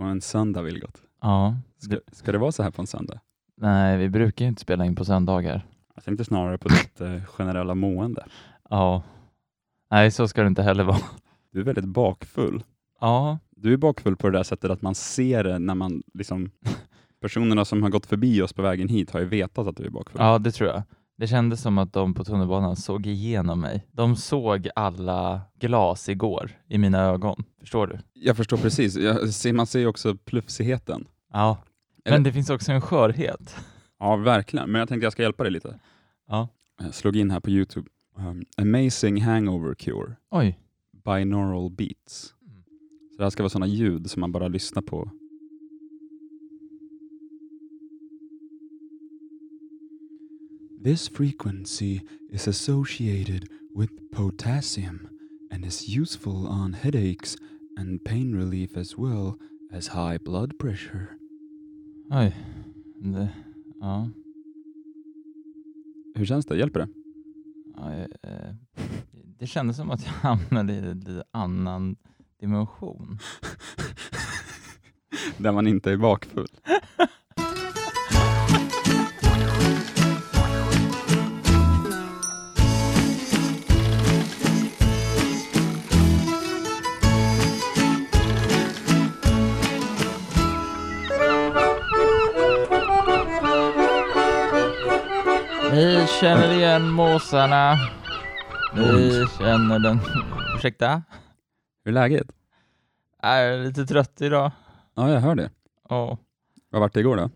På en söndag, Vilgot. Ja. Ska, ska det vara så här på en söndag? Nej, vi brukar ju inte spela in på söndagar. Jag tänkte snarare på ditt eh, generella mående. Ja. Nej, så ska det inte heller vara. Du är väldigt bakfull. Ja, Du är bakfull på det där sättet att man ser det när man liksom personerna som har gått förbi oss på vägen hit har ju vetat att du är bakfull. ja det tror jag. Det kändes som att de på tunnelbanan såg igenom mig. De såg alla glas igår i mina ögon. Förstår du? Jag förstår precis. Jag ser, man ser ju också plufsigheten. Ja. Eller- Men det finns också en skörhet. Ja, verkligen. Men jag tänkte jag ska hjälpa dig lite. Ja. Jag slog in här på Youtube. Um, Amazing hangover cure. Oj. Binaural beats. Mm. Så det här ska vara sådana ljud som man bara lyssnar på. This frequency is associated with potassium and is useful on headaches and pain relief as well as high blood pressure. Oj. Det, ja. Hur känns det? Hjälper det? ja eh, det kändes som att jag hamnade i en lite annan dimension. Där man inte är bakfull. Känner igen måsarna. Vi känner den... Ursäkta? Hur är läget? Jag är lite trött idag. Ja, jag hör det. Ja. Vad vart det igår då?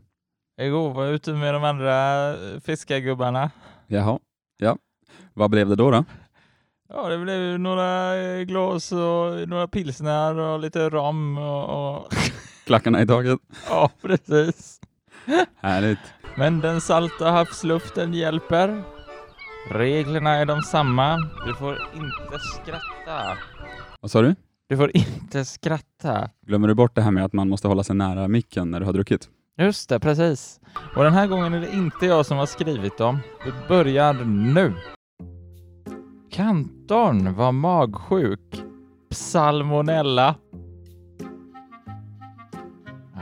Igår var jag ute med de andra fiskargubbarna. Jaha, ja. Vad blev det då? då? Ja, det blev några eh, glas och några pilsner och lite rom och... och Klackarna i taget? ja, precis. Härligt. Men den salta havsluften hjälper. Reglerna är de samma. Du får inte skratta. Vad sa du? Du får inte skratta. Glömmer du bort det här med att man måste hålla sig nära micken när du har druckit? Just det, precis. Och den här gången är det inte jag som har skrivit dem. Vi börjar nu. Kantorn var magsjuk. Psalmonella.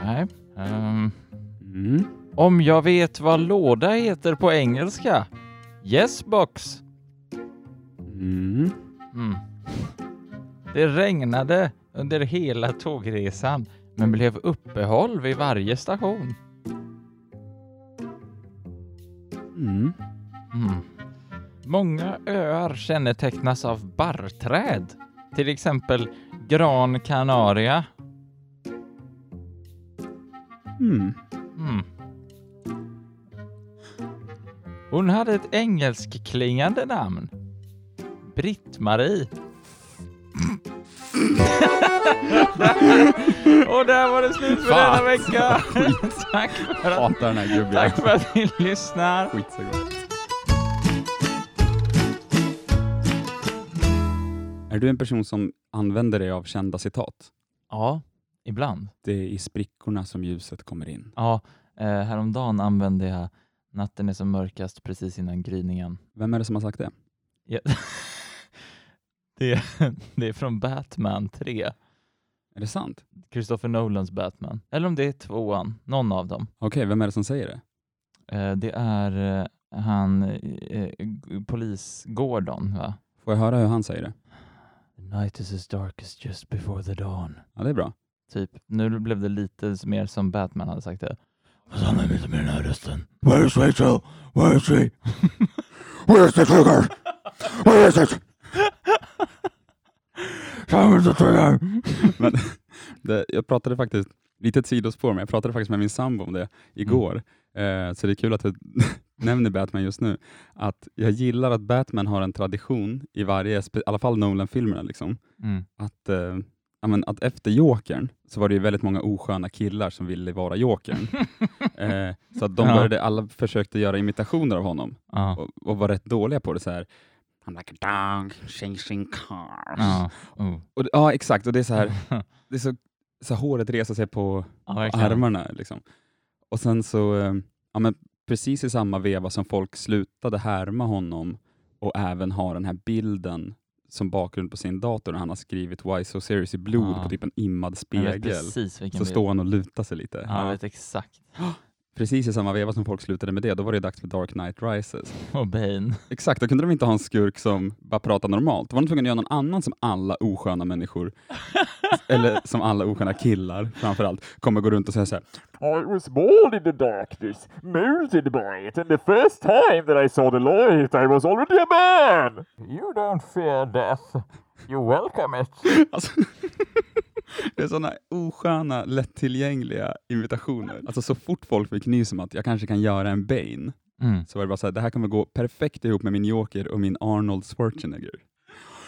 Nej. ehm, Mm. Om jag vet vad låda heter på engelska? Yes box. Mm. Mm. Det regnade under hela tågresan men blev uppehåll vid varje station. Mm. Mm. Många öar kännetecknas av barrträd, till exempel Gran Canaria. Mm. Hon hade ett engelskklingande namn. Britt-Marie. Och där var det slut för Fan. denna vecka. tack, för att, Hatar den här gubben. tack för att ni lyssnar. Skit så gott. Är du en person som använder dig av kända citat? Ja, ibland. Det är i sprickorna som ljuset kommer in. Ja, eh, häromdagen använde jag Natten är som mörkast precis innan gryningen. Vem är det som har sagt det? Ja. det, det är från Batman 3. Är det sant? Christopher Nolans Batman. Eller om det är tvåan, någon av dem. Okej, vem är det som säger det? Eh, det är eh, han, eh, polis Gordon, va? Får jag höra hur han säger det? The night is as dark as just before the dawn. Ja, det är bra. Typ, nu blev det lite mer som Batman hade sagt det. Så har man med den här rösten. Where is Rachel? Where is she? Where's the trigger? Where is it? Men, det, jag pratade faktiskt, lite ett sidospår, men jag pratade faktiskt med min sambo om det igår. Eh, så det är kul att du nämner Batman just nu. Att jag gillar att Batman har en tradition i varje, i alla fall Nolan-filmerna, liksom, Mm. att, eh, men, att efter Jokern så var det ju väldigt många osköna killar som ville vara Jokern. eh, så att de Ja. började, alla försökte göra imitationer av honom Ja. och, och var rätt dåliga på det. så här. I'm like a dog chasing cars. Ja. Oh. Och, ja, exakt. Och det är så här, det är så, så håret reser sig på ja, armarna. Liksom. Och sen så, eh, ja, men precis i samma veva som folk slutade härma honom och även ha den här bilden som bakgrund på sin dator när han har skrivit Why So Serious i blod Ja. på typ en immad spegel. Så står han och lutar sig lite. Ja, jag Ja. vet exakt. Precis i samma veva som folk slutade med det, då var det dags för Dark Knight Rises. Och Bane. Exakt, då kunde de inte ha en skurk som bara pratar normalt. Då var de tvungna att göra någon annan som alla osköna människor, eller som alla osköna killar framförallt, kommer gå runt och säga så här. I was born in the darkness, molded by it, and the first time that I saw the light I was already a man! You don't fear death. You welcome it. Alltså, det är sådana osköna, lättillgängliga invitationer. Alltså så fort folk fick nys om att jag kanske kan göra en Bane, Mm. så var det bara så här, det här kommer gå perfekt ihop med min Joker och min Arnold Schwarzenegger.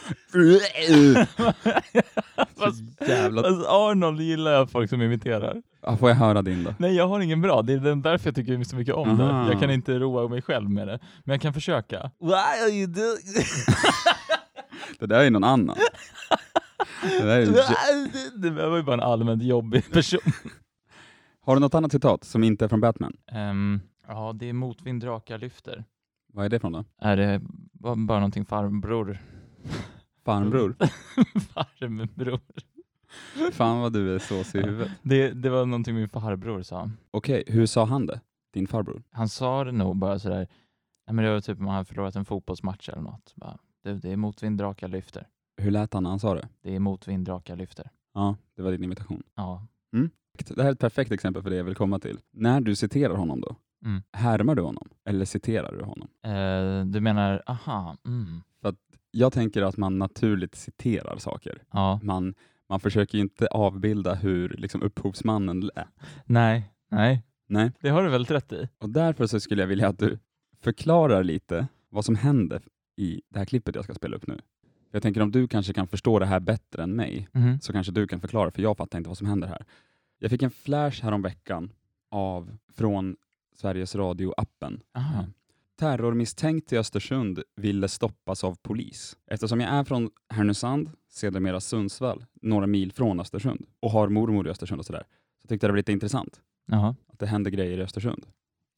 fast, jävla- fast Arnold gillar jag folk som imiterar. Får jag höra din då? Nej, jag har ingen bra. Det är därför jag tycker så mycket om Aha. det. Jag kan inte roa mig själv med det. Men jag kan försöka. Why are you doing... Det där är någon annan. Det där är... det var ju bara en allmänt jobbig person. Har du något annat citat som inte är från Batman? Ehm, ja, det är motvind drakar lyfter. Vad är det från då? Är det bara någonting farbror? Farbror? farbror. Fan vad du är såsig i huvudet. Det, det var någonting min farbror sa. Okej, hur sa han det? Din farbror? Han sa det nog bara sådär, nej men det var typ om han hade förlorat en fotbollsmatch eller något. Bara, det, det är motvind drakar lyfter. Hur lät han när han sa det? Det är motvind drakar lyfter. Ja, det var din imitation. Ja. Det här är ett perfekt exempel för det jag vill komma till. När du citerar honom då, Mm. härmar du honom eller citerar du honom? Eh, du menar, aha, mm. Jag tänker att man naturligt citerar saker. Ja, Man, man försöker inte avbilda hur liksom, upphovsmannen lät. nej, nej. Nej. Det har du väldigt rätt i. Och därför så skulle jag vilja att du förklarar lite vad som händer i det här klippet jag ska spela upp nu. Jag tänker om du kanske kan förstå det här bättre än mig, Mhm. så kanske du kan förklara, för jag fattar inte vad som händer här. Jag fick en flash häromveckan av, från Sveriges Radio-appen. Terrormisstänkt i Östersund ville stoppas av polis. Eftersom jag är från Härnösand, sedermera Sundsvall, några mil från Östersund, och har mormor i Östersund och sådär, så tyckte jag det var lite intressant Jaha, att det hände grejer i Östersund.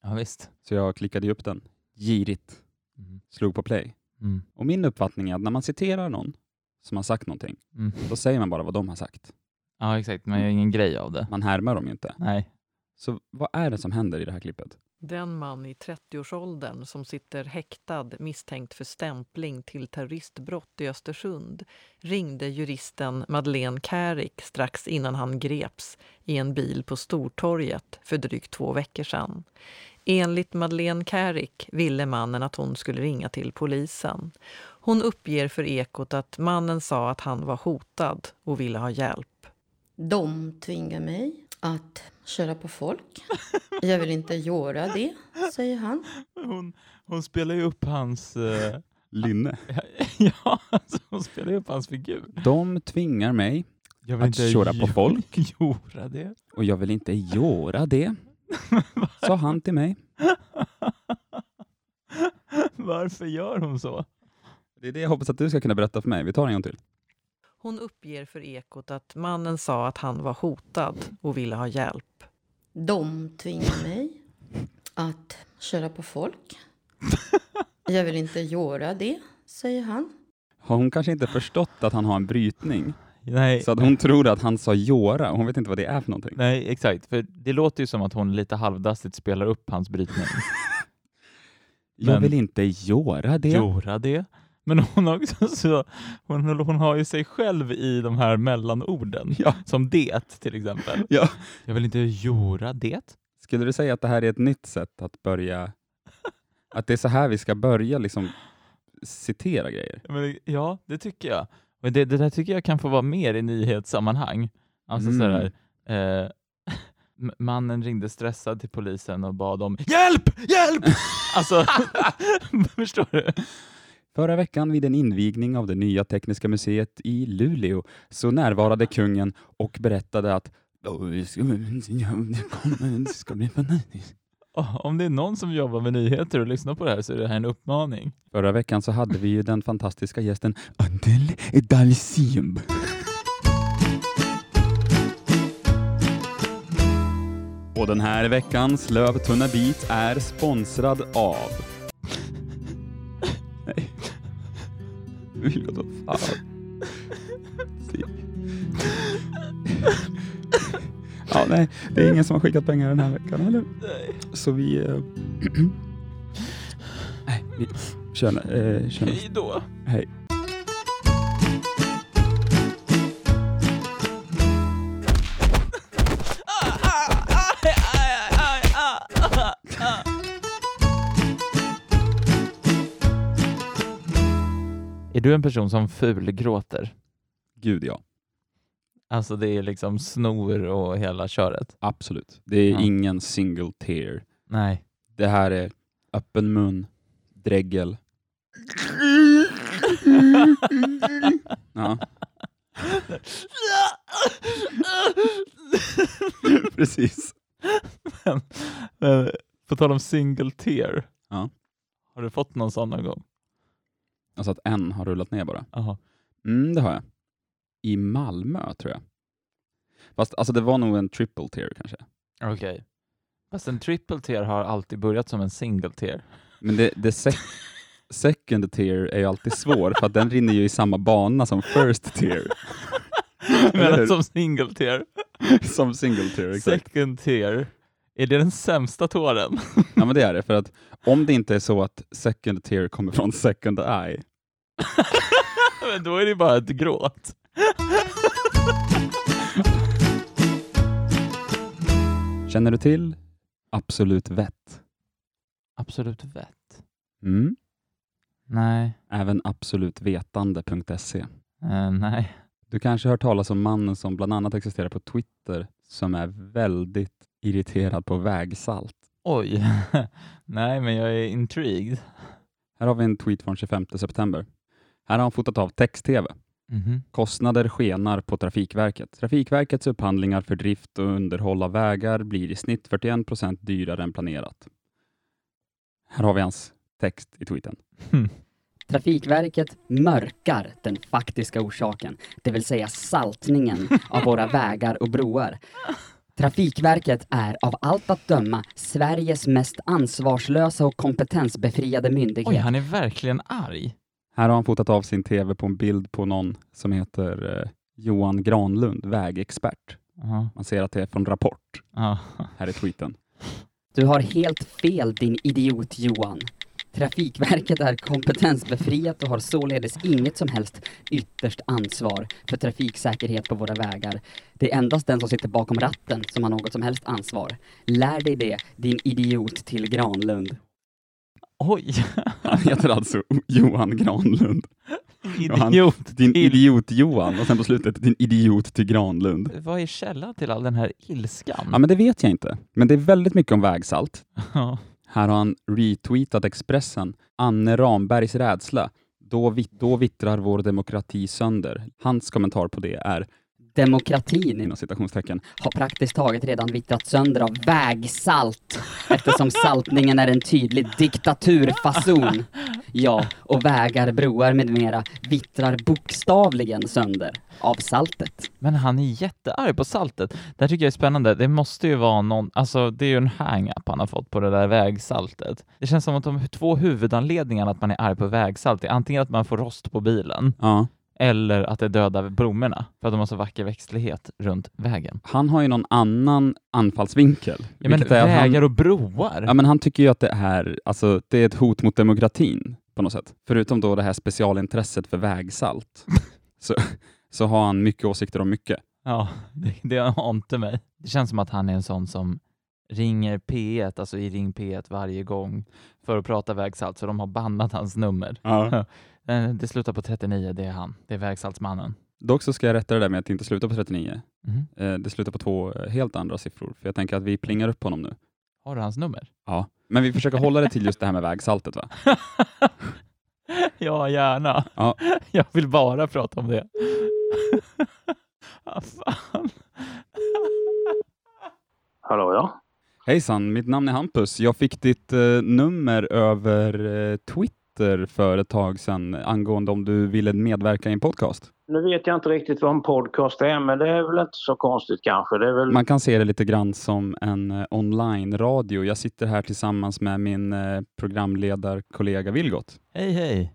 ja visst. Så jag klickade upp den, girigt, Mm. slog på play. Mm. Och min uppfattning är att när man citerar någon som har sagt någonting, Mm. då säger man bara vad de har sagt. Ja exakt, man gör ingen grej av det. Man härmar dem ju inte. Nej. Så vad är det som händer i det här klippet? Den man i 30-årsåldern som sitter häktad misstänkt för stämpling till terroristbrott i Östersund ringde juristen Madeleine Kärrik strax innan han greps i en bil på Stortorget för drygt två veckor sedan. Enligt Madeleine Kärrik ville mannen att hon skulle ringa till polisen. Hon uppger för Ekot att mannen sa att han var hotad och ville ha hjälp. De tvingar mig att köra på folk. Jag vill inte göra det, säger han. Hon, hon spelar ju upp hans... eh, Lynne. ja, alltså, hon spelar ju upp hans figur. De tvingar mig Jag Att köra på folk? Göra det. och jag vill inte göra det, sa han till mig. Varför gör hon så? Det är det jag hoppas att du ska kunna berätta för mig. Vi tar en gång till. Hon uppger för Ekot att mannen sa att han var hotad och ville ha hjälp. De tvingar mig att köra på folk. Jag vill inte göra det, säger han. Har hon kanske inte förstått att han har en brytning? Nej, Så att hon tror att han sa Jora hon vet inte vad det är för någonting. nej, exakt. För det låter ju som att hon lite halvdassigt spelar upp hans brytning. Jag Men- vill inte göra det. Göra det. Men hon, har också så, hon, hon har ju sig själv i de här mellanorden. Ja. Som det till exempel. Ja. Jag vill inte göra det. Skulle du säga att det här är ett nytt sätt att börja, att det är så här vi ska börja liksom citera grejer? Men, ja, det tycker jag. Men det, det där tycker jag kan få vara mer i nyhetssammanhang. Alltså Mm. sådär, eh, mannen ringde stressad till polisen och bad om hjälp, hjälp! alltså, förstår du? Förra veckan vid en invigning av det nya Tekniska museet i Luleå så närvarade kungen och berättade att Om det är någon som jobbar med nyheter och lyssnar på det här så är det här en uppmaning. Förra veckan så hade vi ju den fantastiska gästen Adele Edalcium. Och den här veckans Lövtunna bit är sponsrad av... vill åt fan. Ja, nej, det är ingen som har skickat pengar den här veckan, eller? Så vi... Äh, nej, vi kör, eh, kör Hej då. Hej. Är du en person som fulgråter? Gud ja, Alltså det är liksom snor och hela köret? absolut. Det är Ja. ingen single tear. Nej. Det här är öppen mun, dregel. Ja, precis. men, men, på tal om single tear. Ja. Har du fått någon sån någon gång? Alltså att en har rullat ner bara. Jaha. Mm, det har jag. I Malmö tror jag. Fast alltså det var nog en triple tear kanske. Okej. Fast en triple tear har alltid börjat som en single tear. Men det, det sec second tear är ju alltid svår för att den rinner ju i samma bana som first hur? Men som single tear. som single tear, exakt. Second tear. Är det den sämsta tåren? Ja men det är det, för att om det inte är så att second tear kommer från second eye, Men då är det bara ett gråt. känner du till Absolut vett? Absolut vett. Mm. Nej. Även absolutvetande.se. Eh, nej. Du kanske har hört talas om mannen som bland annat existerar på Twitter som är väldigt irriterad på vägsalt. Oj. nej, men jag är intrigued. Här har vi en tweet från 25 september. Här har han fotat av text-tv. Mhm. Kostnader skenar på Trafikverket. Trafikverkets upphandlingar för drift och underhåll av vägar blir i snitt 41 procent dyrare än planerat. Här har vi hans text i tweeten. Trafikverket mörkar den faktiska orsaken, det vill säga saltningen av våra vägar och broar. Trafikverket är av allt att döma Sveriges mest ansvarslösa och kompetensbefriade myndighet. Oj, han är verkligen arg. Här har han fotat av sin tv på en bild på någon som heter eh, Johan Granlund, vägexpert. Ja. Man ser att det är från Rapport. Ja. Här är tweeten. Du har helt fel din idiot Johan. Trafikverket är kompetensbefriat och har således inget som helst ytterst ansvar för trafiksäkerhet på våra vägar. Det är endast den som sitter bakom ratten som har något som helst ansvar. Lär dig det, din idiot till Granlund. Oj. Han heter alltså Johan Granlund. Och han- Idiot. Din till- idiot Johan och sen på slutet din idiot till Granlund. Vad är källan till all den här ilskan? Ja, men det vet jag inte. Men det är väldigt mycket om vägsalt. Här har han retweetat Expressen. Anne Rambergs rädsla. Då, vitt, då vittrar vår demokrati sönder. Hans kommentar på det är, Demokratin inom citationstecken, har praktiskt taget redan vittrat sönder av vägsalt eftersom saltningen är en tydlig diktaturfason. Ja, och vägar, broar med mera vittrar bokstavligen sönder av saltet. Men han är jättearg på saltet. Det här tycker jag är spännande. Det måste ju vara någon, alltså det är ju en hang-up han har fått på det där vägsaltet. Det känns som att de två huvudanledningarna att man är arg på vägsalt är antingen att man får rost på bilen ja, eller att det dödar blommorna för att de har så vacker växtlighet runt vägen. han har ju någon annan anfallsvinkel. Ja, men att han- vägar och broar. Ja, men han tycker ju att det är, alltså, det är ett hot mot demokratin på något sätt. Förutom då det här specialintresset för vägsalt så, så har han mycket åsikter om mycket. Ja, det, det ante mig. Det känns som att han är en sån som ringer P1, alltså i Ring P1 varje gång för att prata vägsalt, så de har bannat hans nummer. Ja. Eh, Det slutar på 39, det är han. Det är vägsaltsmannen. Dock så ska jag rätta det där med att det inte slutar på 39. Mhm. Eh, Det slutar på två eh, helt andra siffror, för jag tänker att vi plingar upp honom nu. Har du hans nummer? Ja. Men vi försöker hålla det till just det här med vägsaltet va? ja, gärna. Ja. Jag vill bara prata om det. ah, fan. Hallå ja? Hejsan, mitt namn är Hampus. Jag fick ditt eh, nummer över eh, Twitter för ett tag sedan angående om du ville medverka i en podcast. Nu vet jag inte riktigt vad en podcast är, men det är väl inte så konstigt kanske. Det är väl... Man kan se det lite grann som en eh, online-radio. Jag sitter här tillsammans med min eh, programledarkollega Vilgot. Hej, hej.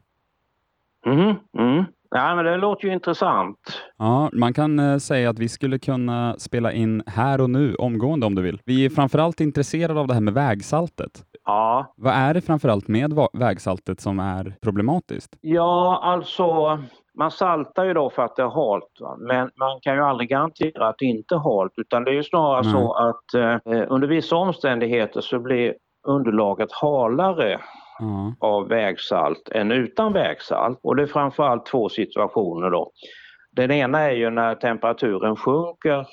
Mhm, mm. Nej, men det låter ju intressant. Ja, man kan eh, säga att vi skulle kunna spela in här och nu, omgående om du vill. Vi är framförallt intresserade av det här med vägsaltet. Ja, Vad är det framförallt med vägsaltet som är problematiskt? ja alltså man saltar ju då för att det är halt. Va? Men man kan ju aldrig garantera att det inte är halt utan det är ju snarare Nej. så att eh, under vissa omständigheter så blir underlaget halare Ja, av vägsalt än utan vägsalt. Och det är framförallt två situationer då. Den ena är ju när temperaturen sjunker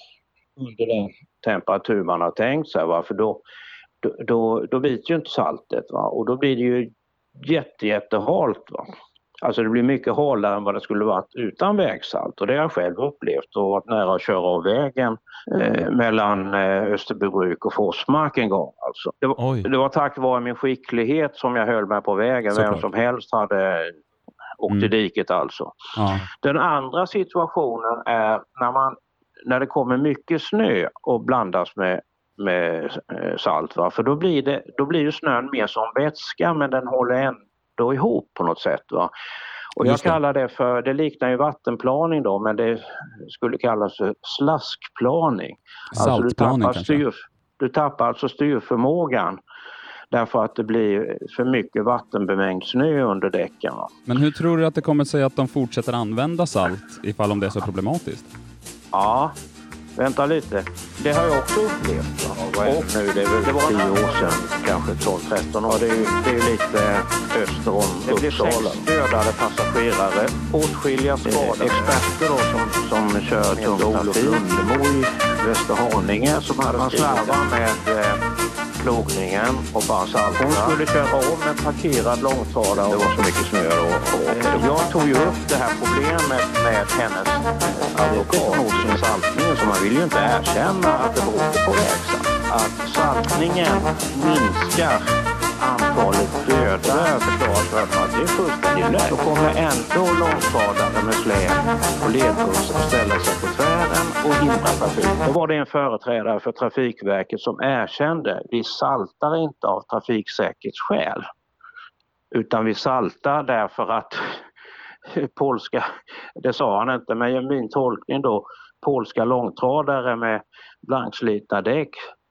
under den temperatur man har tänkt sig. Va? För då, då, då, då biter ju inte saltet va? och då blir det ju jätte, jättehalt. Va? Alltså det blir mycket halare än vad det skulle varit utan vägsalt och det har jag själv upplevt och varit nära att köra av vägen eh, mellan eh, Österbybruk och Forsmark en gång. Alltså. Det, var, det var tack vare min skicklighet som jag höll mig på vägen. Vem Såklart. som helst hade åkt i Mm. diket alltså. ja, Den andra situationen är när, man, när det kommer mycket snö och blandas med, med eh, salt. Va? För då blir, det, då blir ju snön mer som vätska men den håller ändå ihop på något sätt. Va? Och jag kallar det för, det liknar ju vattenplaning då men det skulle kallas för slaskplaning. Alltså, du saltplaning tappar, kanske? styr, du tappar alltså styrförmågan därför att det blir för mycket vattenbemängd snö under däcken. Va? Men hur tror du att det kommer sig att de fortsätter använda salt ifall om det är så problematiskt? Ja, vänta lite. Det har jag också upplevt. Va? Är det nu? Det är väl det var 10 år sedan, kanske 12-13 år. Det är, ju- det är lite öster om. Det blev sex dödade passagerare, åtskilliga skadade. Experter då som, som kör tung trafik. Lundemo i Västerhaninge som hade slarvat med eh, plogningen och bara salta. Hon skulle köra om en parkerad långtradare. Det var så mycket snö då. Eh, jag tog ju upp det här problemet med hennes advokat mot sin saltning. Så man vill ju inte erkänna att det beror på vägsalt. Att saltningen minskar antalet döda har förklarat för att det är fullständigt lögn. Då kommer ändå långtradare med släp och ledbussar att ställa sig på tvären och hindra trafik. Då var det en företrädare för Trafikverket som erkände vi saltar inte av trafiksäkerhetsskäl. Utan vi saltar därför att polska, det sa han inte, men min tolkning då, polska långtradare med blankslitna däck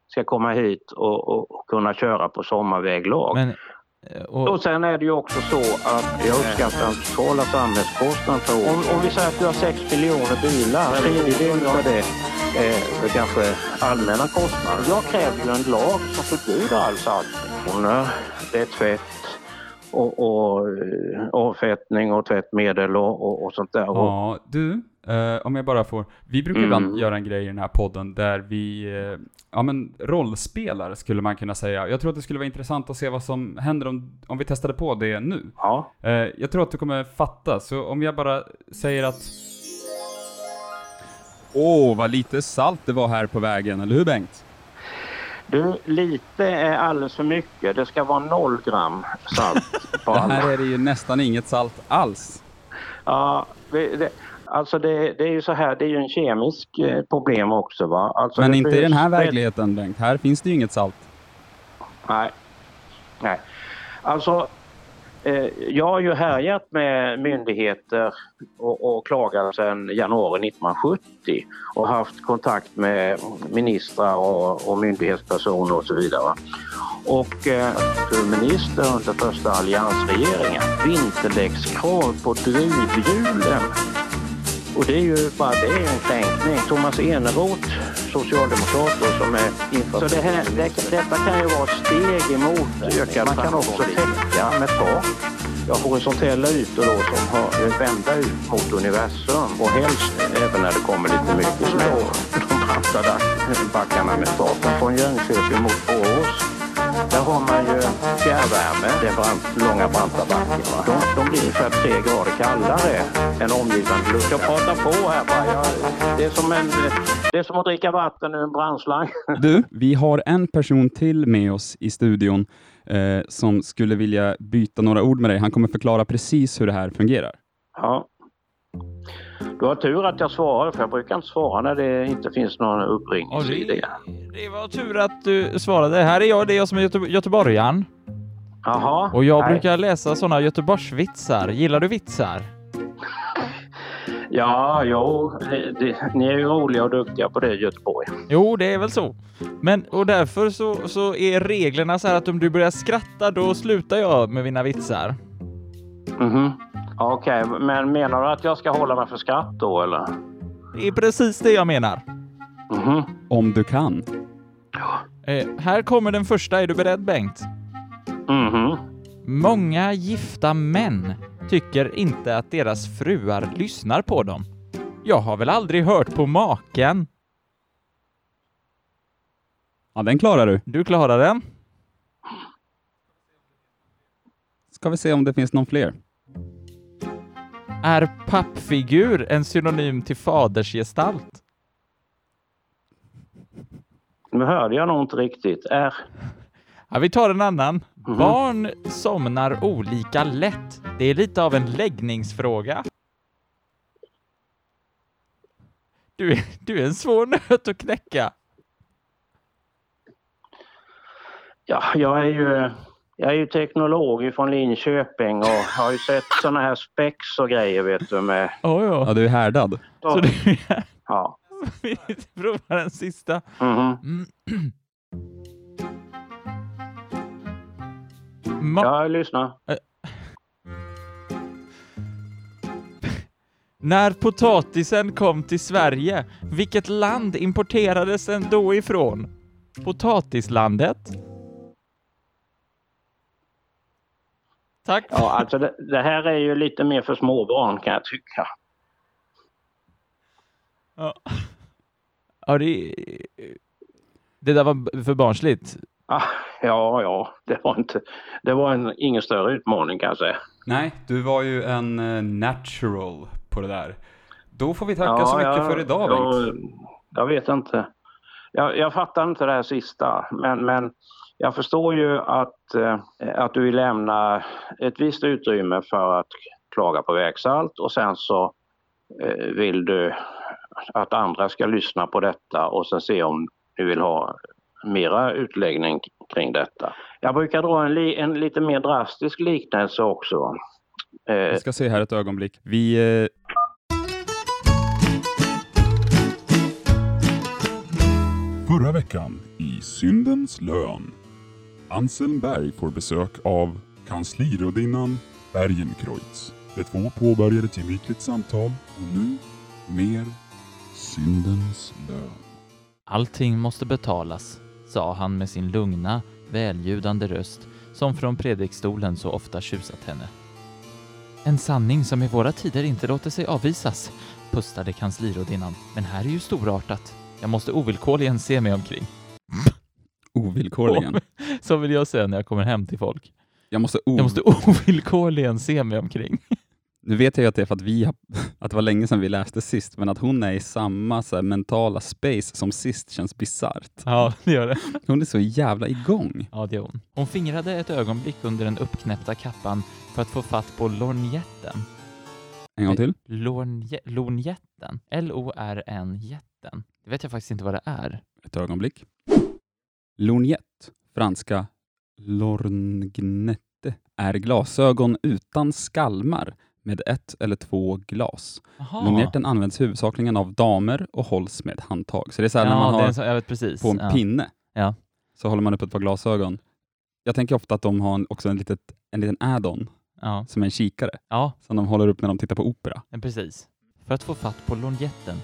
ska komma hit och, och, och kunna köra på sommarväglag. Men, och, Och sen är det ju också så att jag uppskattar den totala samhällskostnaden för år. Om, om vi säger att du har 6 miljoner bilar, en tredjedel av det är för kanske allmänna kostnader. Jag kräver ju en lag som förbjuder all saltning. Det är tvätt och, och eh, avfettning och tvättmedel och, och, och sånt där. Ja, du, eh, om jag bara får. Vi brukar Mm. ibland göra en grej i den här podden där vi, eh, ja men rollspelar skulle man kunna säga. Jag tror att det skulle vara intressant att se vad som händer om, om vi testade på det nu. ja. Eh, jag tror att du kommer fatta, så om jag bara säger att... Åh, vad lite salt det var här på vägen, eller hur Bengt? Du, lite är alldeles för mycket. Det ska vara noll gram salt Det här är det ju nästan inget salt alls. Ja, vi- det, alltså det, det är ju så här, det är ju en kemisk eh, problem också va. Alltså Men inte i den här verkligheten Bengt, här finns det ju inget salt. Nej. Nej. Alltså, eh, jag har ju härjat med myndigheter och, och klagat sedan januari 1970 och haft kontakt med ministrar och, och myndighetspersoner och så vidare. Och eh, minister under första alliansregeringen, vinterdäckskrav på drivhjulen. Och det är ju bara det är en kränkning. Thomas Eneroth, socialdemokrat då, som är inför... Så det här, det, detta kan ju vara steg emot ökad Man kan också täcka med tak. Jag har horisontella ytor då som har vända ut mot universum och helst även när det kommer lite mycket snö. De branta backarna med taken från Jönköping mot Borås. Där har man ju fjärrvärme, det är brant, långa branta backen. Va? De, de blir ungefär tre grader kallare än omgivande luft. Jag pratar på här bara. Jag, det, är som en, det är som att dricka vatten ur en brandslang. Du, vi har en person till med oss i studion eh, som skulle vilja byta några ord med dig. Han kommer förklara precis hur det här fungerar. Ja. Du har tur att jag svarar, för jag brukar inte svara när det inte finns någon Ja, uppringningsid. det, det var tur att du svarade. Här är jag, det är jag som är Göte göteborgaren. Jaha. Och jag Nej. brukar läsa sådana Göteborgsvitsar. Gillar du vitsar? Ja, jo, det, ni är ju roliga och duktiga på det i Göteborg. Jo, det är väl så. Men och därför så, så är reglerna så här att om du börjar skratta då slutar jag med mina vitsar. Mhm. Okej, men menar du att jag ska hålla mig för skratt då eller? Det är precis det jag menar. Mhm. Om du kan. Eh, här kommer den första. Är du beredd Bengt? Mhm. Många gifta män tycker inte att deras fruar lyssnar på dem. Jag har väl aldrig hört på maken. Ja, den klarar du. Du klarar den. Ska vi se om det finns någon fler. Är pappfigur en synonym till fadersgestalt? Nu hörde jag nog inte riktigt. Är... Ja, vi tar en annan. Mhm. Barn somnar olika lätt. Det är lite av en läggningsfråga. Du är, du är en svår nöt att knäcka. Ja, jag är ju... Jag är ju teknolog från Linköping och har ju sett såna här spex och grejer vet du med... Oh, Ja, ja. du är härdad. Så du är... Ja. Vi provar den sista. Mhm. Mm. Ma- Ja, jag lyssnar. När potatisen kom till Sverige, vilket land importerades den då ifrån? Potatislandet? Tack. Ja, alltså det, det här är ju lite mer för småbarn kan jag tycka. Ja, ja det, det där var för barnsligt. Ah, ja, ja, det var inte... Det var en, ingen större utmaning kan jag säga. Nej, du var ju en eh, natural på det där. Då får vi tacka så mycket för idag, jag, Bengt. jag vet inte. Jag, jag fattar inte det här sista, men, men jag förstår ju att, att du vill lämna ett visst utrymme för att klaga på vägsalt och sen så eh, vill du att andra ska lyssna på detta och sen se om du vill ha mera utläggning kring detta. Jag brukar dra en, li, en lite mer drastisk liknelse också. Eh, Vi ska se här ett ögonblick. Vi... Eh... Förra veckan i Syndens lön. Anselm Berg får besök av kanslirådinnan Bergenkreutz. De två påbörjar ett gemytligt samtal och nu mer Syndens lön. Allting måste betalas, sa han med sin lugna, välljudande röst som från predikstolen så ofta tjusat henne. En sanning som i våra tider inte låter sig avvisas, pustade kanslirådinnan. Men här är ju storartat. Jag måste ovillkorligen se mig omkring. Ovillkorligen. Så vill jag säga när jag kommer hem till folk. Jag måste, ov... Jag måste ovillkorligen se mig omkring. Nu vet jag ju att det är för att, vi har... att det var länge sedan vi läste sist, men att hon är i samma så här, mentala space som sist känns bisarrt. Ja, det gör det. Hon är så jävla igång. Ja, det är hon. Hon fingrade ett ögonblick under den uppknäppta kappan för att få fatt på lornjetten. En gång till. Lornje- Lornjetten? L-O-R-N-jetten. Det vet jag faktiskt inte vad det är. Ett ögonblick. Lorgnette, franska lorgnette, är glasögon utan skalmar med ett eller två glas. Lorgnetten används huvudsakligen av damer och hålls med handtag. Så det är så här när ja, man det är har så, vet på en ja. pinne Ja. så håller man upp ett par glasögon. Jag tänker ofta att de har en- också en, litet, en liten add-on som är en kikare som de håller upp när de tittar på opera. precis. För att få fatt på lornjetten,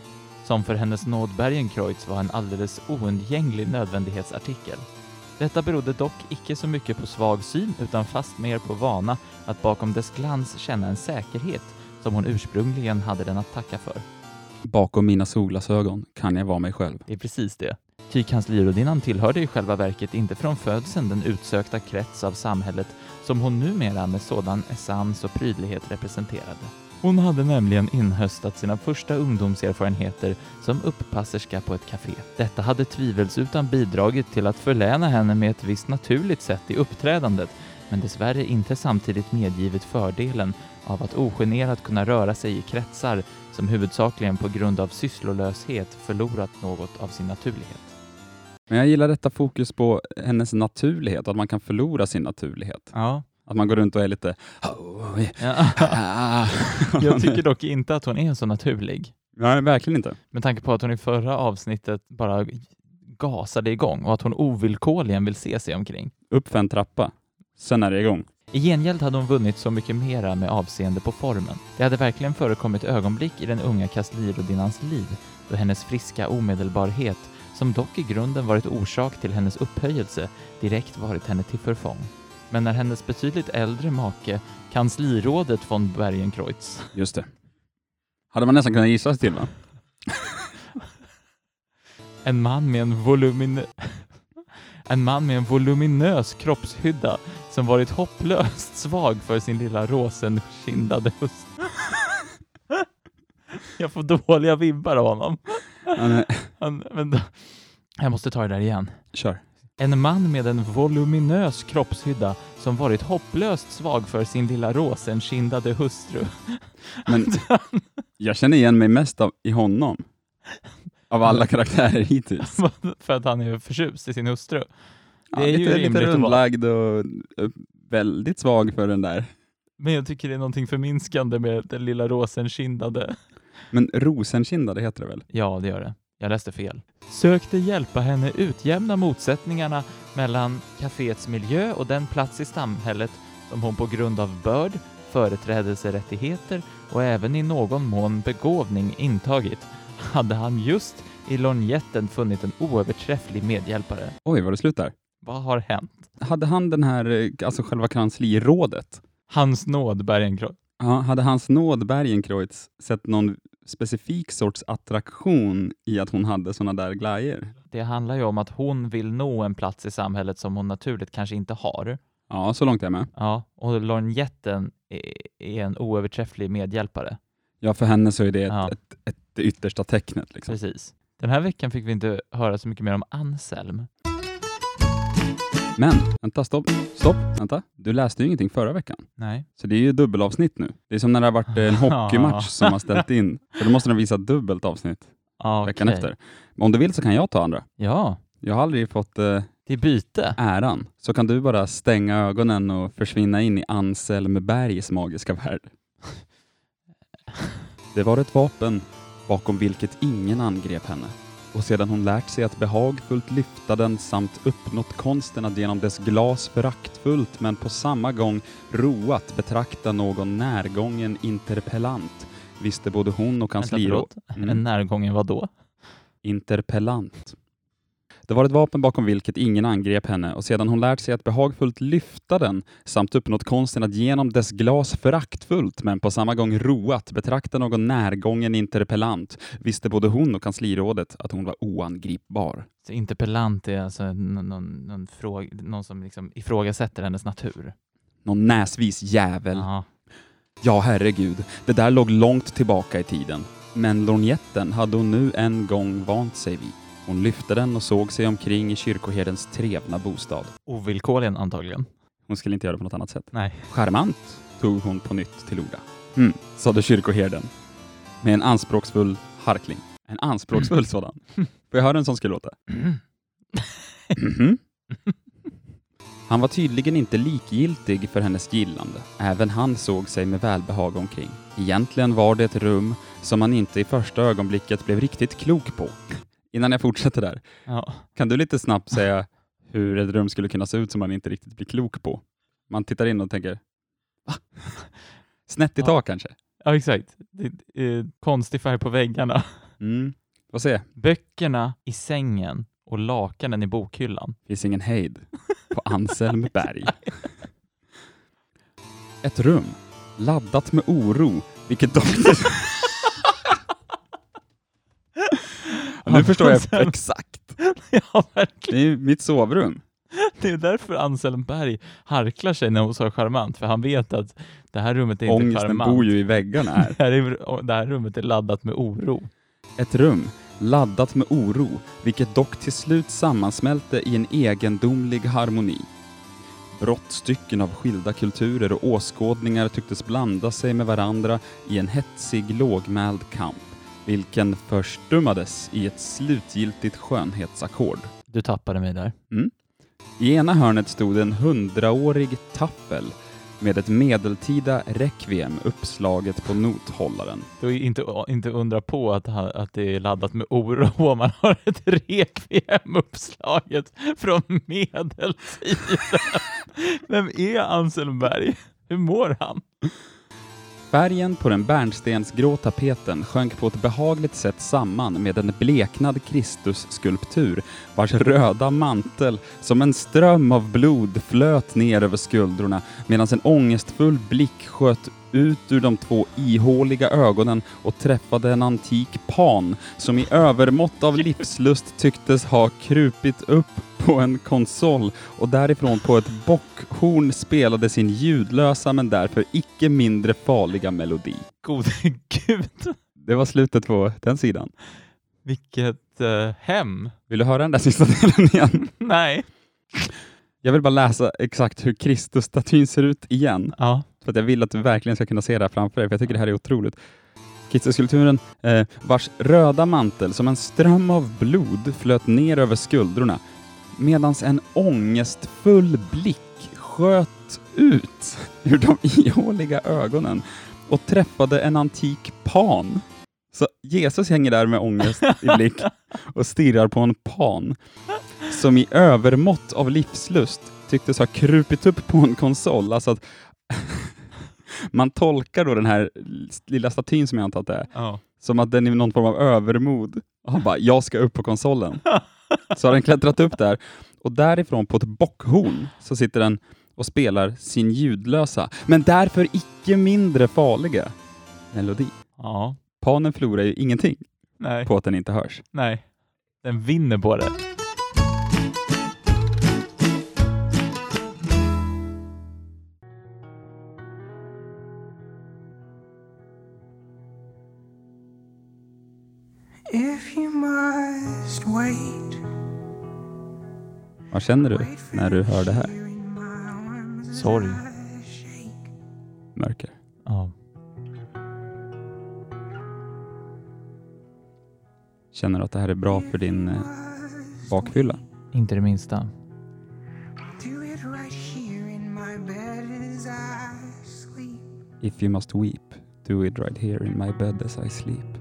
som för hennes nåd Bergenkreutz var en alldeles oundgänglig nödvändighetsartikel. Detta berodde dock icke så mycket på svag syn utan fast mer på vana att bakom dess glans känna en säkerhet som hon ursprungligen hade den att tacka för. Bakom mina solglasögon kan jag vara mig själv. Det är precis det. Ty kanslirådinnan tillhörde i själva verket inte från födseln den utsökta krets av samhället som hon numera med sådan essens och prydlighet representerade. Hon hade nämligen inhöstat sina första ungdomserfarenheter som uppasserska på ett café. Detta hade tvivelsutan bidragit till att förläna henne med ett visst naturligt sätt i uppträdandet, men dessvärre inte samtidigt medgivit fördelen av att ogenerat kunna röra sig i kretsar som huvudsakligen på grund av sysslolöshet förlorat något av sin naturlighet. Men jag gillar detta fokus på hennes naturlighet, att man kan förlora sin naturlighet. Ja, Att man går runt och är lite... Ja. Jag tycker dock inte att hon är så naturlig. Nej, verkligen inte. Med tanke på att hon i förra avsnittet bara gasade igång och att hon ovillkorligen vill se sig omkring. Upp för en trappa, sen är det igång. I gengäld hade hon vunnit så mycket mera med avseende på formen. Det hade verkligen förekommit ögonblick i den unga Kastlirodinnans liv då hennes friska omedelbarhet, som dock i grunden varit orsak till hennes upphöjelse, direkt varit henne till förfång. Men när hennes betydligt äldre make, kanslirådet von Bergenkreutz, Just det. Hade man nästan kunnat gissa sig till va? en man med en volumin... En man med en voluminös kroppshydda som varit hopplöst svag för sin lilla rosenkindade hustru. Jag får dåliga vibbar av honom. Ja, nej. Han, vänta. Jag måste ta det där igen. Kör. En man med en voluminös kroppshydda som varit hopplöst svag för sin lilla rosenkindade hustru. Men jag känner igen mig mest av, i honom. Av alla karaktärer hittills. för att han är förtjust i sin hustru. Ja, Det är ju lite, rimligt lite rundlagd och eh, väldigt svag för den där. Men jag tycker det är någonting förminskande med den lilla rosenkindade. Men rosenkindade heter det väl? Ja, det gör det. Jag läste fel. Sökte hjälpa henne utjämna motsättningarna mellan kaféets miljö och den plats i samhället som hon på grund av börd, företrädelserättigheter och även i någon mån begåvning intagit, hade han just i lorgnetten funnit en oöverträfflig medhjälpare. Oj, var det slut där? Vad har hänt? Hade han den här, alltså själva kanslirådet, Hans nåd, Bergenkreutz. ja, hade hans nåd Bergenkreutz sett någon specifik sorts attraktion i att hon hade såna där glajjor? Det handlar ju om att hon vill nå en plats i samhället som hon naturligt kanske inte har. Ja, så långt är jag med. Ja, och lorgnetten är, en oöverträfflig medhjälpare. Ja, för henne så är det ett, Ja. ett, ett, det yttersta tecknet. Liksom. Precis. Den här veckan fick vi inte höra så mycket mer om Anselm. Men, vänta, stopp, stopp, vänta. Du läste ju ingenting förra veckan. Nej. Så det är ju dubbelavsnitt nu. Det är som när det har varit en hockeymatch som har ställt in. För då måste den visa dubbelt avsnitt Ja, veckan okej. efter. Men om du vill så kan jag ta andra. Ja, Jag har aldrig fått eh, det är byte. äran. Så kan du bara stänga ögonen och försvinna in i Anselm Bergs magiska värld. Det var ett vapen bakom vilket ingen angrep henne. Och sedan hon lärt sig att behagfullt lyfta den samt uppnått konsten att genom dess glas föraktfullt men på samma gång roat betrakta någon närgången interpellant visste både hon och Vänta, kanslirå... förlåt. Mm. En närgången vad då? interpellant. Det var ett vapen bakom vilket ingen angrep henne och sedan hon lärt sig att behagfullt lyfta den samt uppnått konsten att genom dess glas föraktfullt men på samma gång roat betrakta någon närgången interpellant visste både hon och kanslirådet att hon var oangripbar. Så interpellant är alltså någon, någon, fråga, någon som liksom ifrågasätter hennes natur. Någon näsvis jävel. Ja. Ja, herregud, det där låg långt tillbaka i tiden. Men lorgnetten hade hon nu en gång vant sig vid. Hon lyfte den och såg sig omkring i kyrkoherdens trevna bostad. Ovillkorligen antagligen. Hon skulle inte göra det på något annat sätt. Nej. Charmant, tog hon på nytt till orda. Mm, sade kyrkoherden. Med en anspråksfull harkling. En anspråksfull sådan. Får jag höra en sån skulle låta? Mhm. Han var tydligen inte likgiltig för hennes gillande. Även han såg sig med välbehag omkring. Egentligen var det ett rum som man inte i första ögonblicket blev riktigt klok på. Innan jag fortsätter där, Ja. kan du lite snabbt säga hur ett rum skulle kunna se ut som man inte riktigt blir klok på? Man tittar in och tänker, va? Snett i Ja. tak kanske? ja, exakt. Det är konstig färg på väggarna. Mm. Får se, Böckerna i sängen och lakanen i bokhyllan. finns ingen hejd på Anselm Berg. Ett rum laddat med oro, vilket dock... Och nu förstår jag exakt. ja, verkligen. Det är mitt sovrum. Det är därför Anselm Berg harklar sig när hon sa charmant, för han vet att det här rummet är inte Ångesten charmant. bor ju i väggarna här. Det här, är, det här rummet är laddat med oro. Ett rum laddat med oro, vilket dock till slut sammansmälte i en egendomlig harmoni. Brottstycken av skilda kulturer och åskådningar tycktes blanda sig med varandra i en hetsig, lågmäld kamp, vilken förstummades i ett slutgiltigt skönhetsackord. Du tappade mig där. I ena hörnet stod en hundraårig taffel med ett medeltida requiem uppslaget på nothållaren. Det är inte, inte undra på att, han- att det är laddat med oro om man har ett rekviem uppslaget från medeltiden. Vem är Anselmberg? Hur mår han? Färgen på den bärnstensgrå tapeten sjönk på ett behagligt sätt samman med en bleknad Kristusskulptur vars röda mantel som en ström av blod flöt ner över skuldrorna medan en ångestfull blick sköt ut ur de två ihåliga ögonen och träffade en antik pan som i övermått av livslust tycktes ha krupit upp på en konsol och därifrån på ett bockhorn spelade sin ljudlösa men därför icke mindre farliga melodi. Gode gud, Det var slutet på den sidan. vilket eh, hem. Vill du höra den där sista delen igen? Nej. Jag vill bara läsa exakt hur Kristusstatyn ser ut igen. Ja. För att jag vill att du verkligen ska kunna se det här framför dig, för jag tycker det här är otroligt. Kristusskulpturen, eh, vars röda mantel som en ström av blod flöt ner över skuldrorna, medan en ångestfull blick sköt ut ur de ihåliga ögonen och träffade en antik pan. Så Jesus hänger där med ångest i blick och stirrar på en pan som i övermått av livslust tycktes ha krupit upp på en konsol. Alltså att man tolkar då den här lilla statyn som jag antar att det är, Ja. som att den är någon form av övermod. Han bara, jag ska upp på konsolen. Så har den klättrat upp där och därifrån på ett bockhorn så sitter den och spelar sin ljudlösa, men därför icke mindre farliga melodi. ja. Panen förlorar ju ingenting Nej. på att den inte hörs. Nej. Den vinner på det. If you must wait, Vad känner du när du hör det här? Sorg. Mörker. Ja. Känner du att det här är bra för din eh, bakfylla? Inte det minsta. If you must weep, do it right here in my bed as I sleep.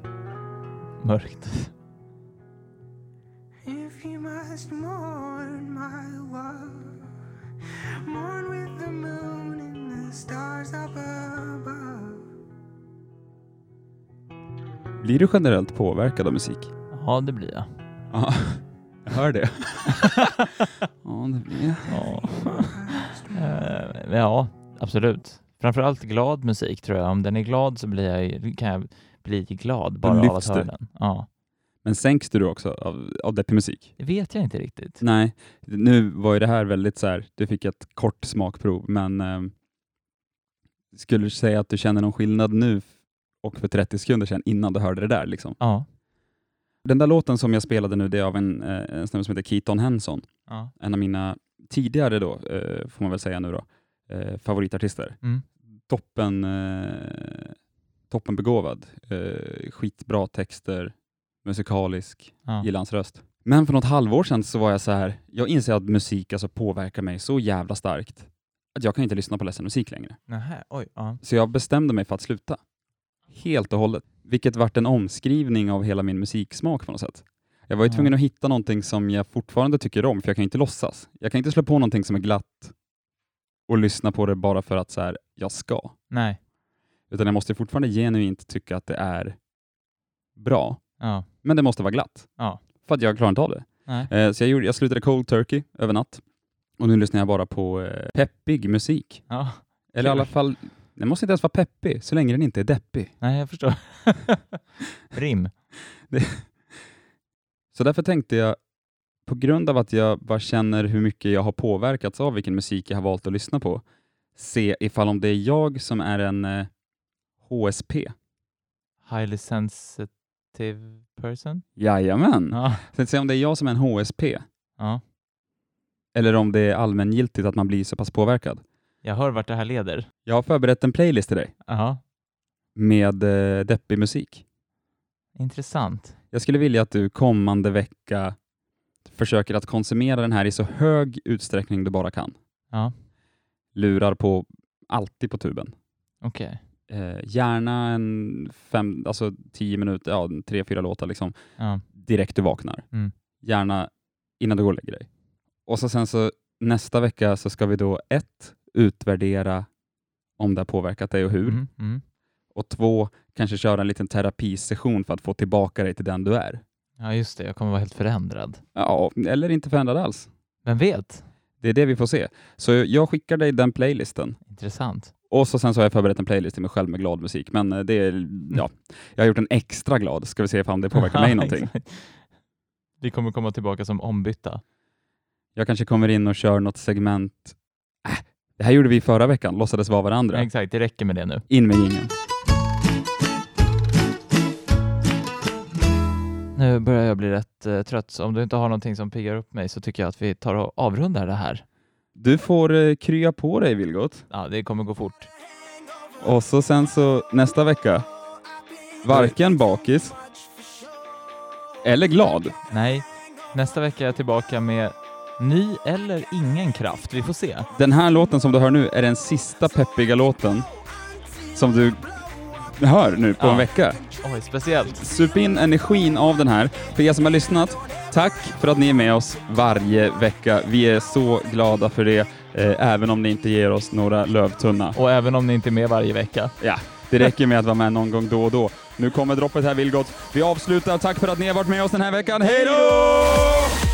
Mörkt. Blir du generellt påverkad av musik? Ja, det blir jag. Ja, jag hör det. ja, det blir jag. Ja. Eh, ja, absolut. Framförallt glad musik tror jag. Om den är glad så blir jag, kan jag bli glad bara av att höra den. Ja. Men sänks du då också av, av deppig musik? Det vet jag inte riktigt. Nej, nu var ju det här väldigt så här, du fick ett kort smakprov, men eh, skulle du säga att du känner någon skillnad nu och för 30 sekunder sedan innan du hörde det där? Liksom? Ja. Den där låten som jag spelade nu, det är av en, eh, en snubbe som heter Keaton Henson. Ja. En av mina tidigare, då, eh, får man väl säga nu då, eh, favoritartister. Mm. Toppen, toppen begåvad. Eh, skitbra texter, musikalisk, Ja. gillar hans röst. Men för något halvår sedan så var jag så här, jag inser att musik alltså påverkar mig så jävla starkt att jag kan inte lyssna på ledsen musik längre. Nähä, oj. Så jag bestämde mig för att sluta. Helt och hållet. Vilket vart en omskrivning av hela min musiksmak på något sätt. Jag var ju tvungen att hitta någonting som jag fortfarande tycker om, för jag kan inte låtsas. Jag kan inte slå på någonting som är glatt och lyssna på det bara för att så här, jag ska. Nej. Utan jag måste fortfarande genuint tycka att det är bra. Ja. Men det måste vara glatt. Ja. För att jag klarar inte av det. Nej. Eh, så jag, gjorde, jag slutade cold turkey över natt. Och nu lyssnar jag bara på eh, peppig musik. Ja. Eller i alla fall, den måste inte ens vara peppig, så länge den inte är deppig. Nej, jag förstår. Rim. Så därför tänkte jag, på grund av att jag bara känner hur mycket jag har påverkats av vilken musik jag har valt att lyssna på, se ifall om det är jag som är en eh, HSP. Highly sensitive person. Jajamän! Ja. Så se om det är jag som är en HSP, ja. eller om det är allmängiltigt att man blir så pass påverkad. Jag hör vart det här leder. Jag har förberett en playlist till dig Ja. med eh, deppig musik. Intressant. Jag skulle vilja att du kommande vecka försöker att konsumera den här i så hög utsträckning du bara kan. Ja. Lurar på alltid på tuben. Okej. Eh, gärna en fem, alltså tio minuter, ja, tre, fyra låtar liksom, Ja. direkt du vaknar. Mm. Gärna innan du går och lägger dig. Och så sen så nästa vecka så ska vi då ett, utvärdera om det har påverkat dig och hur. Mm, mm. Och två, kanske köra en liten terapisession för att få tillbaka dig till den du är. Ja, just det. Jag kommer vara helt förändrad. Ja, eller inte förändrad alls. Vem vet? Det är det vi får se. Så jag skickar dig den playlisten. Intressant. Och så sen så har jag förberett en playlist till mig själv med glad musik. Men eh, det är, ja, jag har gjort en extra glad. Ska vi se om det påverkar mig någonting. Vi kommer komma tillbaka som ombytta. Jag kanske kommer in och kör något segment. Äh, det här gjorde vi förra veckan, låtsades vara varandra. Exakt, det räcker med det nu. In med jingeln. Nu börjar jag bli rätt eh, trött, så om du inte har någonting som piggar upp mig så tycker jag att vi tar och avrundar det här. Du får eh, krya på dig Vilgot. Ja, det kommer gå fort. Och så sen så nästa vecka, varken bakis eller glad. Nej, nästa vecka är jag tillbaka med ny eller ingen kraft. Vi får se. Den här låten som du hör nu är den sista peppiga låten som du hör nu på Ja. en vecka. Oj, speciellt. Sup in energin av den här. För er som har lyssnat, tack för att ni är med oss varje vecka. Vi är så glada för det, eh, även om ni inte ger oss några lövtunna. Och även om ni inte är med varje vecka. Ja, det räcker med att vara med någon gång då och då. Nu kommer droppet här Vilgot. Vi avslutar. Tack för att ni har varit med oss den här veckan. Hej då!